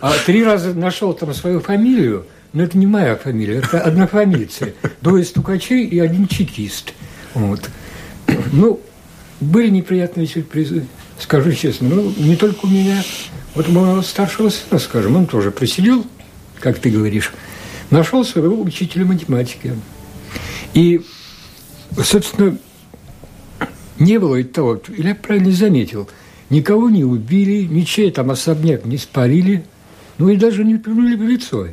А три раза нашел там свою фамилию, но это не моя фамилия, это однофамильцы. Двое стукачей и один чекист. Вот. Ну, были неприятные сюрпризы, скажу честно. Ну, не только у меня. Вот у моего старшего сына, скажем, он тоже просидел, как ты говоришь, нашел своего учителя математики. И, собственно, не было и того, я правильно заметил, никого не убили, ничей там особняк не спарили, ну и даже не плюнули в лицо.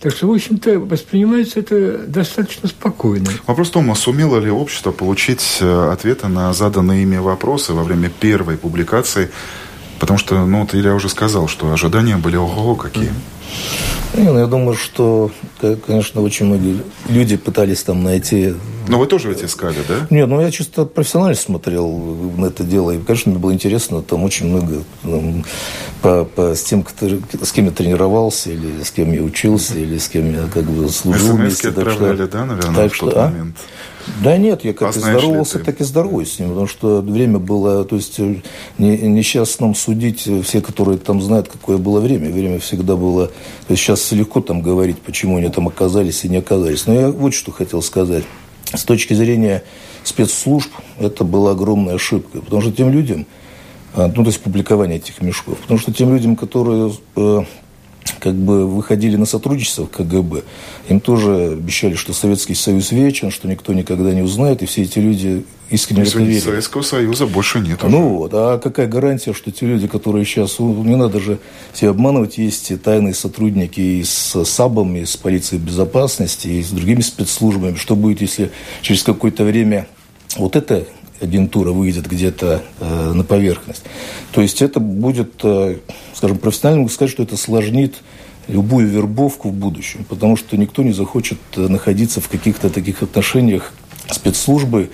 Так что, в общем-то, воспринимается это достаточно спокойно. Вопрос в том, а сумело ли общество получить э, ответы на заданные ими вопросы во время первой публикации? Потому что, ну, вот Илья уже сказал, что ожидания были ого какие. Ну, я думаю, что, конечно, очень многие люди пытались там найти но вы тоже ведь искали, да? Нет, ну я чисто профессионально смотрел на это дело. И, конечно, мне было интересно. Там очень много там, по, по, с тем, кто, с кем я тренировался, или с кем я учился, или с кем я как бы служил вместе. отправляли, что, да, наверное, так в что, тот а? Да нет, я как и здоровался, так и здороваюсь с ним, потому что время было, то есть не, не сейчас нам судить все, которые там знают, какое было время. Время всегда было, то есть сейчас легко там говорить, почему они там оказались и не оказались. Но я вот что хотел сказать. С точки зрения спецслужб это была огромная ошибка, потому что тем людям, а, ну, то есть публикование этих мешков, потому что тем людям, которые э, как бы выходили на сотрудничество в КГБ, им тоже обещали, что Советский Союз вечен, что никто никогда не узнает, и все эти люди искренне Извините, это верили. Советского Союза больше нет. Уже. Ну вот, а какая гарантия, что те люди, которые сейчас, не надо же себя обманывать, есть и тайные сотрудники и с САБом, и с полицией безопасности, и с другими спецслужбами, что будет, если через какое-то время вот эта агентура выйдет где-то э, на поверхность. То есть это будет, э, скажем, профессионально могу сказать, что это сложнит любую вербовку в будущем, потому что никто не захочет э, находиться в каких-то таких отношениях спецслужбы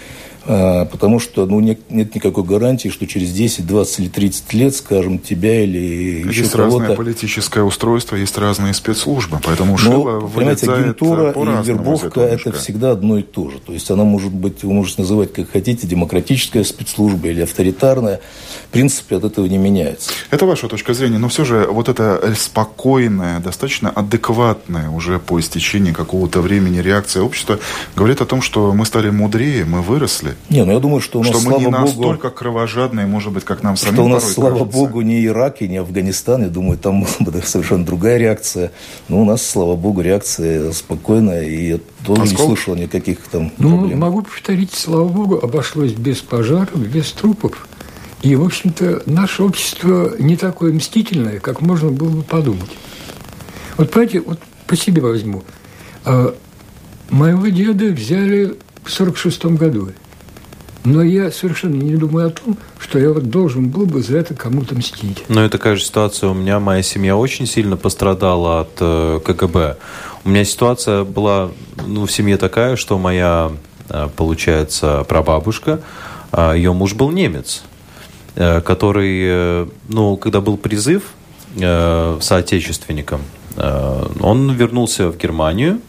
потому что ну, нет, нет никакой гарантии, что через 10, 20 или 30 лет, скажем, тебя или есть еще кого-то... Есть разное политическое устройство, есть разные спецслужбы, поэтому ну, Шила понимаете, агентура и вербовка – это всегда одно и то же. То есть она может быть, вы можете называть как хотите, демократическая спецслужба или авторитарная. В принципе, от этого не меняется. Это ваша точка зрения, но все же вот это спокойная, достаточно адекватная уже по истечении какого-то времени реакция общества говорит о том, что мы стали мудрее, мы выросли, не, ну я думаю, что у нас, что мы не Богу, настолько кровожадные, может быть, как нам самим Что у нас, слава кажется. Богу, не Ирак и не Афганистан. Я думаю, там была бы совершенно другая реакция. Но у нас, слава Богу, реакция спокойная. И я тоже а не слышал никаких там ну, проблем. Могу повторить, слава Богу, обошлось без пожаров, без трупов. И, в общем-то, наше общество не такое мстительное, как можно было бы подумать. Вот, понимаете, вот по себе возьму. А, моего деда взяли в 46 году. Но я совершенно не думаю о том, что я вот должен был бы за это кому-то мстить. Но это такая же ситуация. У меня моя семья очень сильно пострадала от э, КГБ. У меня ситуация была ну, в семье такая, что моя, э, получается, прабабушка, э, ее муж был немец, э, который, ну, когда был призыв соотечественникам, он вернулся в Германию,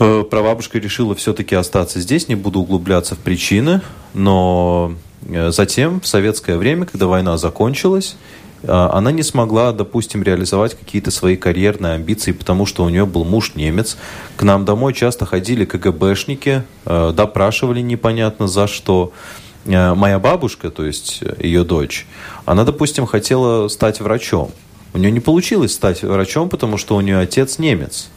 прабабушка решила все-таки остаться здесь, не буду углубляться в причины, но э, затем, в советское время, когда война закончилась, э, она не смогла, допустим, реализовать какие-то свои карьерные амбиции, потому что у нее был муж немец. К нам домой часто ходили КГБшники, допрашивали непонятно за что. Моя бабушка, то есть ее дочь, она, допустим, хотела стать врачом. У нее не получилось стать врачом, потому что у нее отец немец.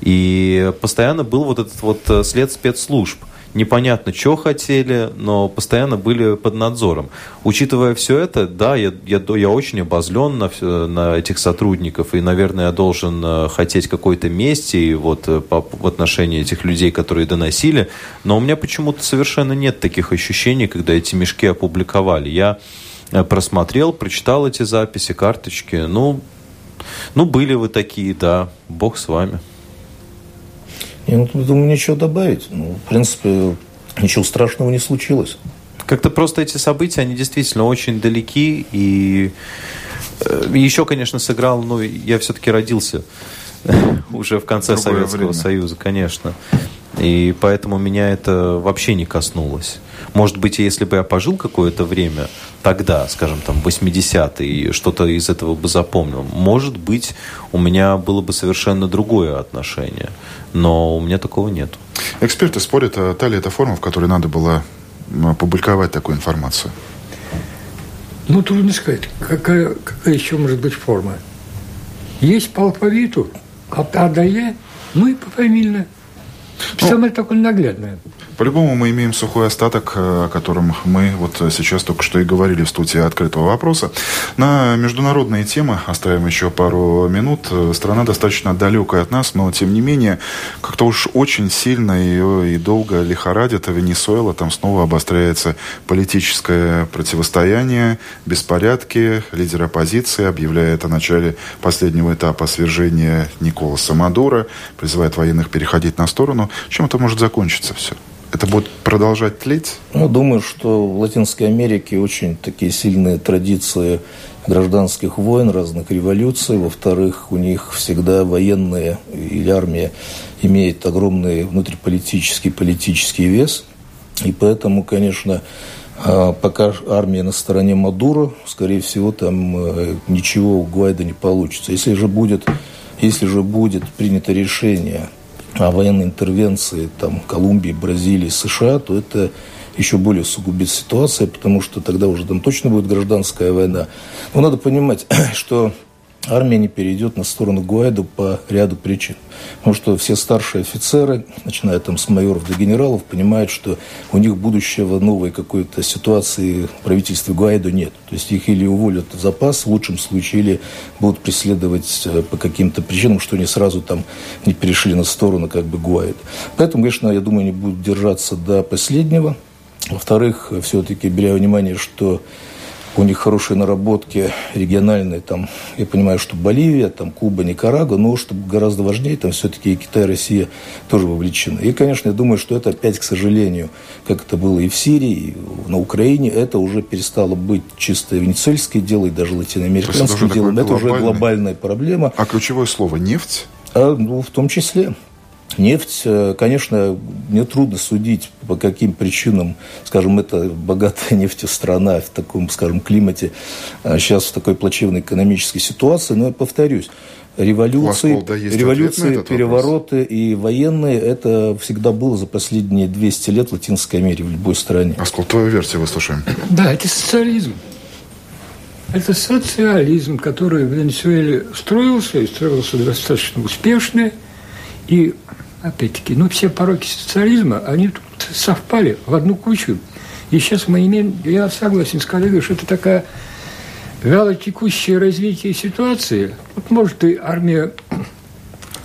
И постоянно был вот этот вот э, след спецслужб. непонятно, что хотели, но постоянно были под надзором. Учитывая все это, да, я, я, я очень обозлен на, на этих сотрудников, и, наверное, я должен э, хотеть какой-то мести вот, э, по, в отношении этих людей, которые доносили, но у меня почему-то совершенно нет таких ощущений, когда эти мешки опубликовали. Я просмотрел, прочитал эти записи, карточки, ну, ну, были вы такие, да, бог с вами. Я ну, думаю, ничего добавить. Ну, в принципе, ничего страшного не случилось. Как-то просто эти события, они действительно очень далеки. И э, еще, конечно, сыграл, ну, я все-таки родился уже в конце Другое Советского время. Союза, конечно. И поэтому меня это вообще не коснулось. Может быть, если бы я пожил какое-то время тогда, скажем, там, 80-е, и что-то из этого бы запомнил, может быть, у меня было бы совершенно другое отношение. Но у меня такого нет. Эксперты спорят, а та ли это форма, в которой надо было публиковать такую информацию? Ну, трудно сказать, какая, какая еще может быть форма. Есть по алфавиту, от А до Е, ну и пофамильно. Ну, Самое такое наглядное. По-любому мы имеем сухой остаток, э, о котором мы вот сейчас только что и говорили в студии открытого вопроса. На международные темы оставим еще пару минут. Страна достаточно далекая от нас, но тем не менее, как-то уж очень сильно ее и долго лихорадит Венесуэла. Там снова обостряется политическое противостояние, беспорядки. Лидер оппозиции объявляет о начале последнего этапа свержения Николаса Мадура, призывает военных переходить на сторону. Чем это может закончиться все? Это будет продолжать тлеть? Ну, думаю, что в Латинской Америке очень такие сильные традиции гражданских войн, разных революций. Во-вторых, у них всегда военные или армия имеет огромный внутриполитический политический вес. И поэтому, конечно, а, пока армия на стороне Мадуро, скорее всего, там э, ничего у Гуайда не получится. Если же будет, если же будет принято решение о военной интервенции там, Колумбии, Бразилии, США, то это еще более усугубит ситуацию, потому что тогда уже там точно будет гражданская война. Но надо понимать, что армия не перейдет на сторону Гуайда по ряду причин. Потому что все старшие офицеры, начиная там с майоров до генералов, понимают, что у них будущего новой какой-то ситуации в правительстве Гуайда нет. То есть их или уволят в запас, в лучшем случае, или будут преследовать э, по каким-то причинам, что они сразу там не перешли на сторону как бы Гуайда. Поэтому, конечно, я думаю, они будут держаться до последнего. Во-вторых, все-таки беря внимание, что у них хорошие наработки региональные, там, я понимаю, что Боливия, там, Куба, Никарагуа, но что гораздо важнее, там все-таки Китай, Россия тоже вовлечены. И, конечно, я думаю, что это опять, к сожалению, как это было и в Сирии, и на Украине, это уже перестало быть чисто венесуэльское дело и даже латиноамериканским делом. Это уже глобальная проблема. А ключевое слово «нефть»? А, ну, в том числе. Нефть, э, конечно, мне трудно судить, по каким причинам, скажем, это богатая нефтью страна в таком, скажем, климате, сейчас а в такой плачевной экономической ситуации, но я повторюсь, революции, да, революции перевороты вопрос. и военные, это всегда было за последние 200 лет в Латинской Америке, в любой стране. Аскол, твою версию выслушаем. Да, это социализм. Это социализм, который в Венесуэле строился, и строился достаточно успешно, и опять-таки, ну, все пороки социализма, они тут совпали в одну кучу. И сейчас мы имеем, я согласен с коллегой, что это такая вяло текущее развитие ситуации. Вот может и армия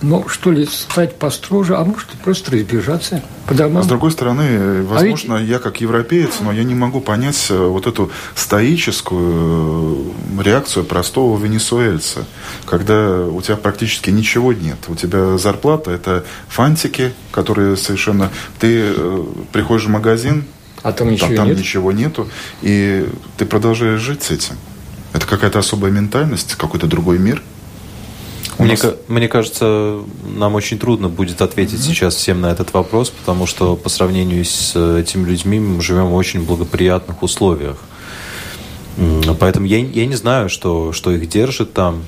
ну, что ли, стать построже, а может просто разбежаться по домам. А с другой стороны, возможно, а ведь... я как европеец, но я не могу понять э, вот эту стоическую э, реакцию простого венесуэльца, когда у тебя практически ничего нет. У тебя зарплата – это фантики, которые совершенно... Ты э, приходишь в магазин, а там ничего, там, там нет? ничего нету, и ты продолжаешь жить с этим. Это какая-то особая ментальность, какой-то другой мир – мне, нас... мне кажется, нам очень трудно будет ответить mm-hmm. сейчас всем на этот вопрос, потому что по сравнению с этими людьми мы живем в очень благоприятных условиях. Поэтому я, я не знаю, что, что их держит там.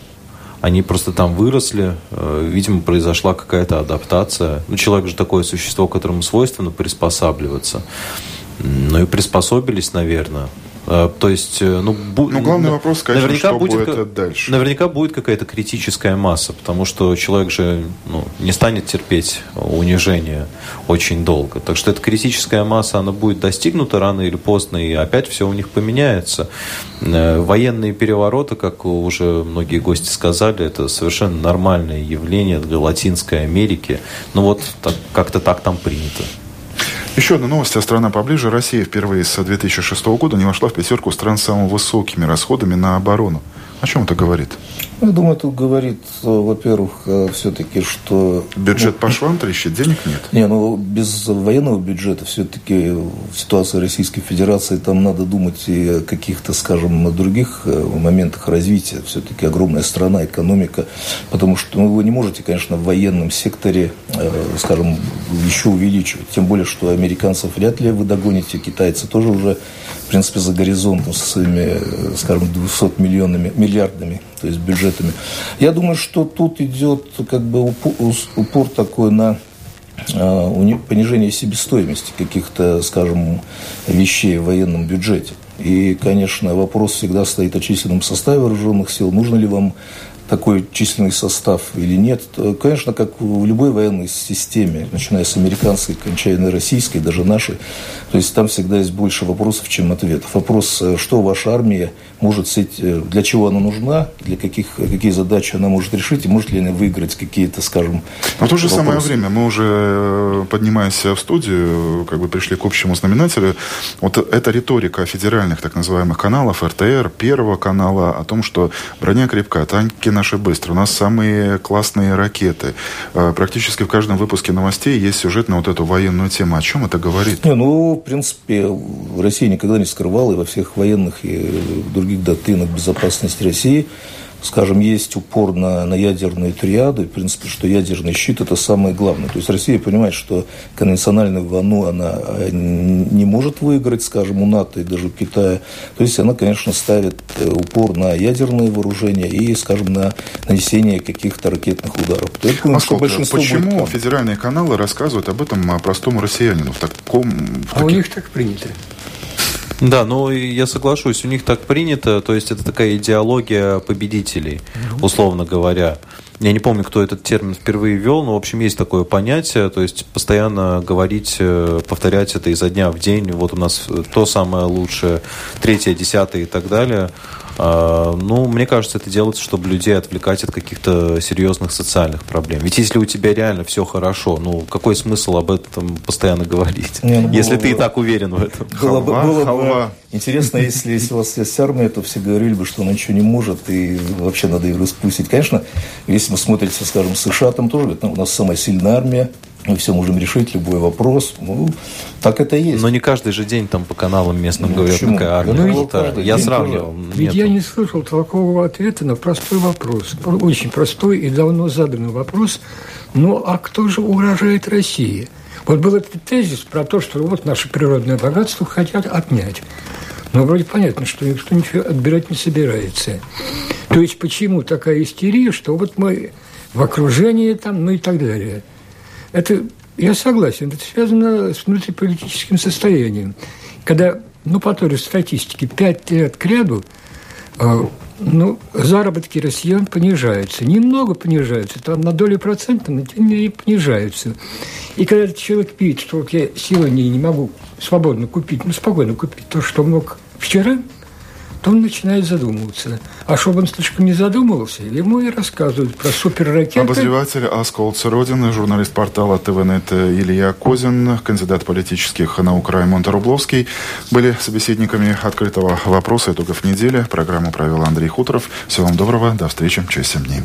Они просто там выросли. Э, видимо, произошла какая-то адаптация. Ну, человек же такое существо, которому свойственно приспосабливаться. Ну и приспособились, наверное. Э, то есть, э, ну, бу- ну главный вопрос, конечно, наверняка что будет, будет дальше. Наверняка будет какая-то критическая масса, потому что человек же ну, не станет терпеть унижение очень долго. Так что эта критическая масса, она будет достигнута рано или поздно, и опять все у них поменяется. Э, военные перевороты, как уже многие гости сказали, это совершенно нормальное явление для Латинской Америки. Ну вот так, как-то так там принято. Еще одна новость, а страна поближе. Россия впервые с 2006 года не вошла в пятерку стран с самыми высокими расходами на оборону. О чем это говорит? Я думаю, это говорит, э, во-первых, э, все-таки, что... Бюджет ну, по швам трещит, денег нет? Не, ну, без военного бюджета все-таки в ситуации Российской Федерации там надо думать и о каких-то, скажем, других э, моментах развития. Все-таки огромная страна, экономика. Потому что ну, вы не можете, конечно, в военном секторе, скажем, еще увеличивать. Тем более, что американцев вряд ли вы догоните, китайцы тоже уже, в принципе, за горизонтом со своими, скажем, 200 миллионами, миллиардами, то есть бюджет бюджетами. Я думаю, что тут идет как бы упор такой на а, понижение себестоимости каких-то, скажем, вещей в военном бюджете. И, конечно, вопрос всегда стоит о численном составе вооруженных сил. Нужно ли вам такой численный состав или нет. Конечно, как в любой военной системе, начиная с американской, кончая на российской, даже нашей, то есть там всегда есть больше вопросов, чем ответов. Вопрос, э, что ваша армия может, э, для чего она нужна, для каких, какие задачи она может решить, и может ли она выиграть какие-то, скажем, Но в то же вопросы. самое время мы уже, э, поднимаясь в студию, как бы пришли к общему знаменателю. Вот эта риторика федеральных так называемых каналов, РТР, Первого канала, о том, что броня крепкая, танки наши быстрые, у нас самые классные ракеты. Э, практически в каждом выпуске новостей есть сюжет на вот эту военную тему. О чем это говорит? Не, ну, в принципе, Россия никогда не скрывала и во всех военных и других доктринах безопасности России скажем, есть упор на, на ядерные триады, в принципе, что ядерный щит – это самое главное. То есть Россия понимает, что конвенциональную войну она э, не может выиграть, скажем, у НАТО и даже у Китая. То есть она, конечно, ставит э, упор на ядерные вооружения и, скажем, на нанесение каких-то ракетных ударов. Поэтому, а большинство почему будет... федеральные каналы рассказывают об этом простому россиянину в таком... В а каких... у них так принято. Да, ну я соглашусь, у них так принято, то есть это такая идеология победителей, условно говоря. Я не помню, кто этот термин впервые ввел, но, в общем, есть такое понятие, то есть постоянно говорить, э, повторять это изо дня в день, вот у нас то самое лучшее, третье, десятое и так далее – ну, мне кажется, это делается, чтобы людей отвлекать от каких-то серьезных социальных проблем. Ведь если у тебя реально все хорошо, ну, какой смысл об этом постоянно говорить? Не, ну, если ты бы, и так уверен в этом. Было, халва, бы, было халва. Интересно, если, если у вас есть армия, то все говорили бы, что она ничего не может, и вообще надо ее распустить. Конечно, если вы смотрите, скажем, США, там тоже у нас самая сильная армия, мы все можем решить, любой вопрос. Ну, так это и есть. Но не каждый же день там по каналам местным ну, говорят, почему? какая армия. Ну, это, я сравнивал. Ведь нету. я не слышал толкового ответа на простой вопрос. Очень простой и давно заданный вопрос. Ну, а кто же угрожает России? Вот был этот тезис про то, что вот наше природное богатство хотят отнять. Но вроде понятно, что никто ничего отбирать не собирается. То есть почему такая истерия, что вот мы в окружении там, ну и так далее – это, я согласен, это связано с внутриполитическим состоянием. Когда, ну, по той же статистике, пять лет к ряду э, ну, заработки россиян понижаются. Немного понижаются, там на долю процента, но тем не понижаются. И когда этот человек видит, что вот я сегодня не могу свободно купить, ну, спокойно купить то, что мог вчера – то он начинает задумываться. А чтобы он слишком не задумывался, ему и рассказывают про суперракеты. Обозреватель Асколца Родины, журналист портала ТВНет Илья Козин, кандидат политических наук Раймонд Рубловский были собеседниками открытого вопроса итогов недели. Программу провел Андрей Хуторов. Всего вам доброго, до встречи через 7 дней.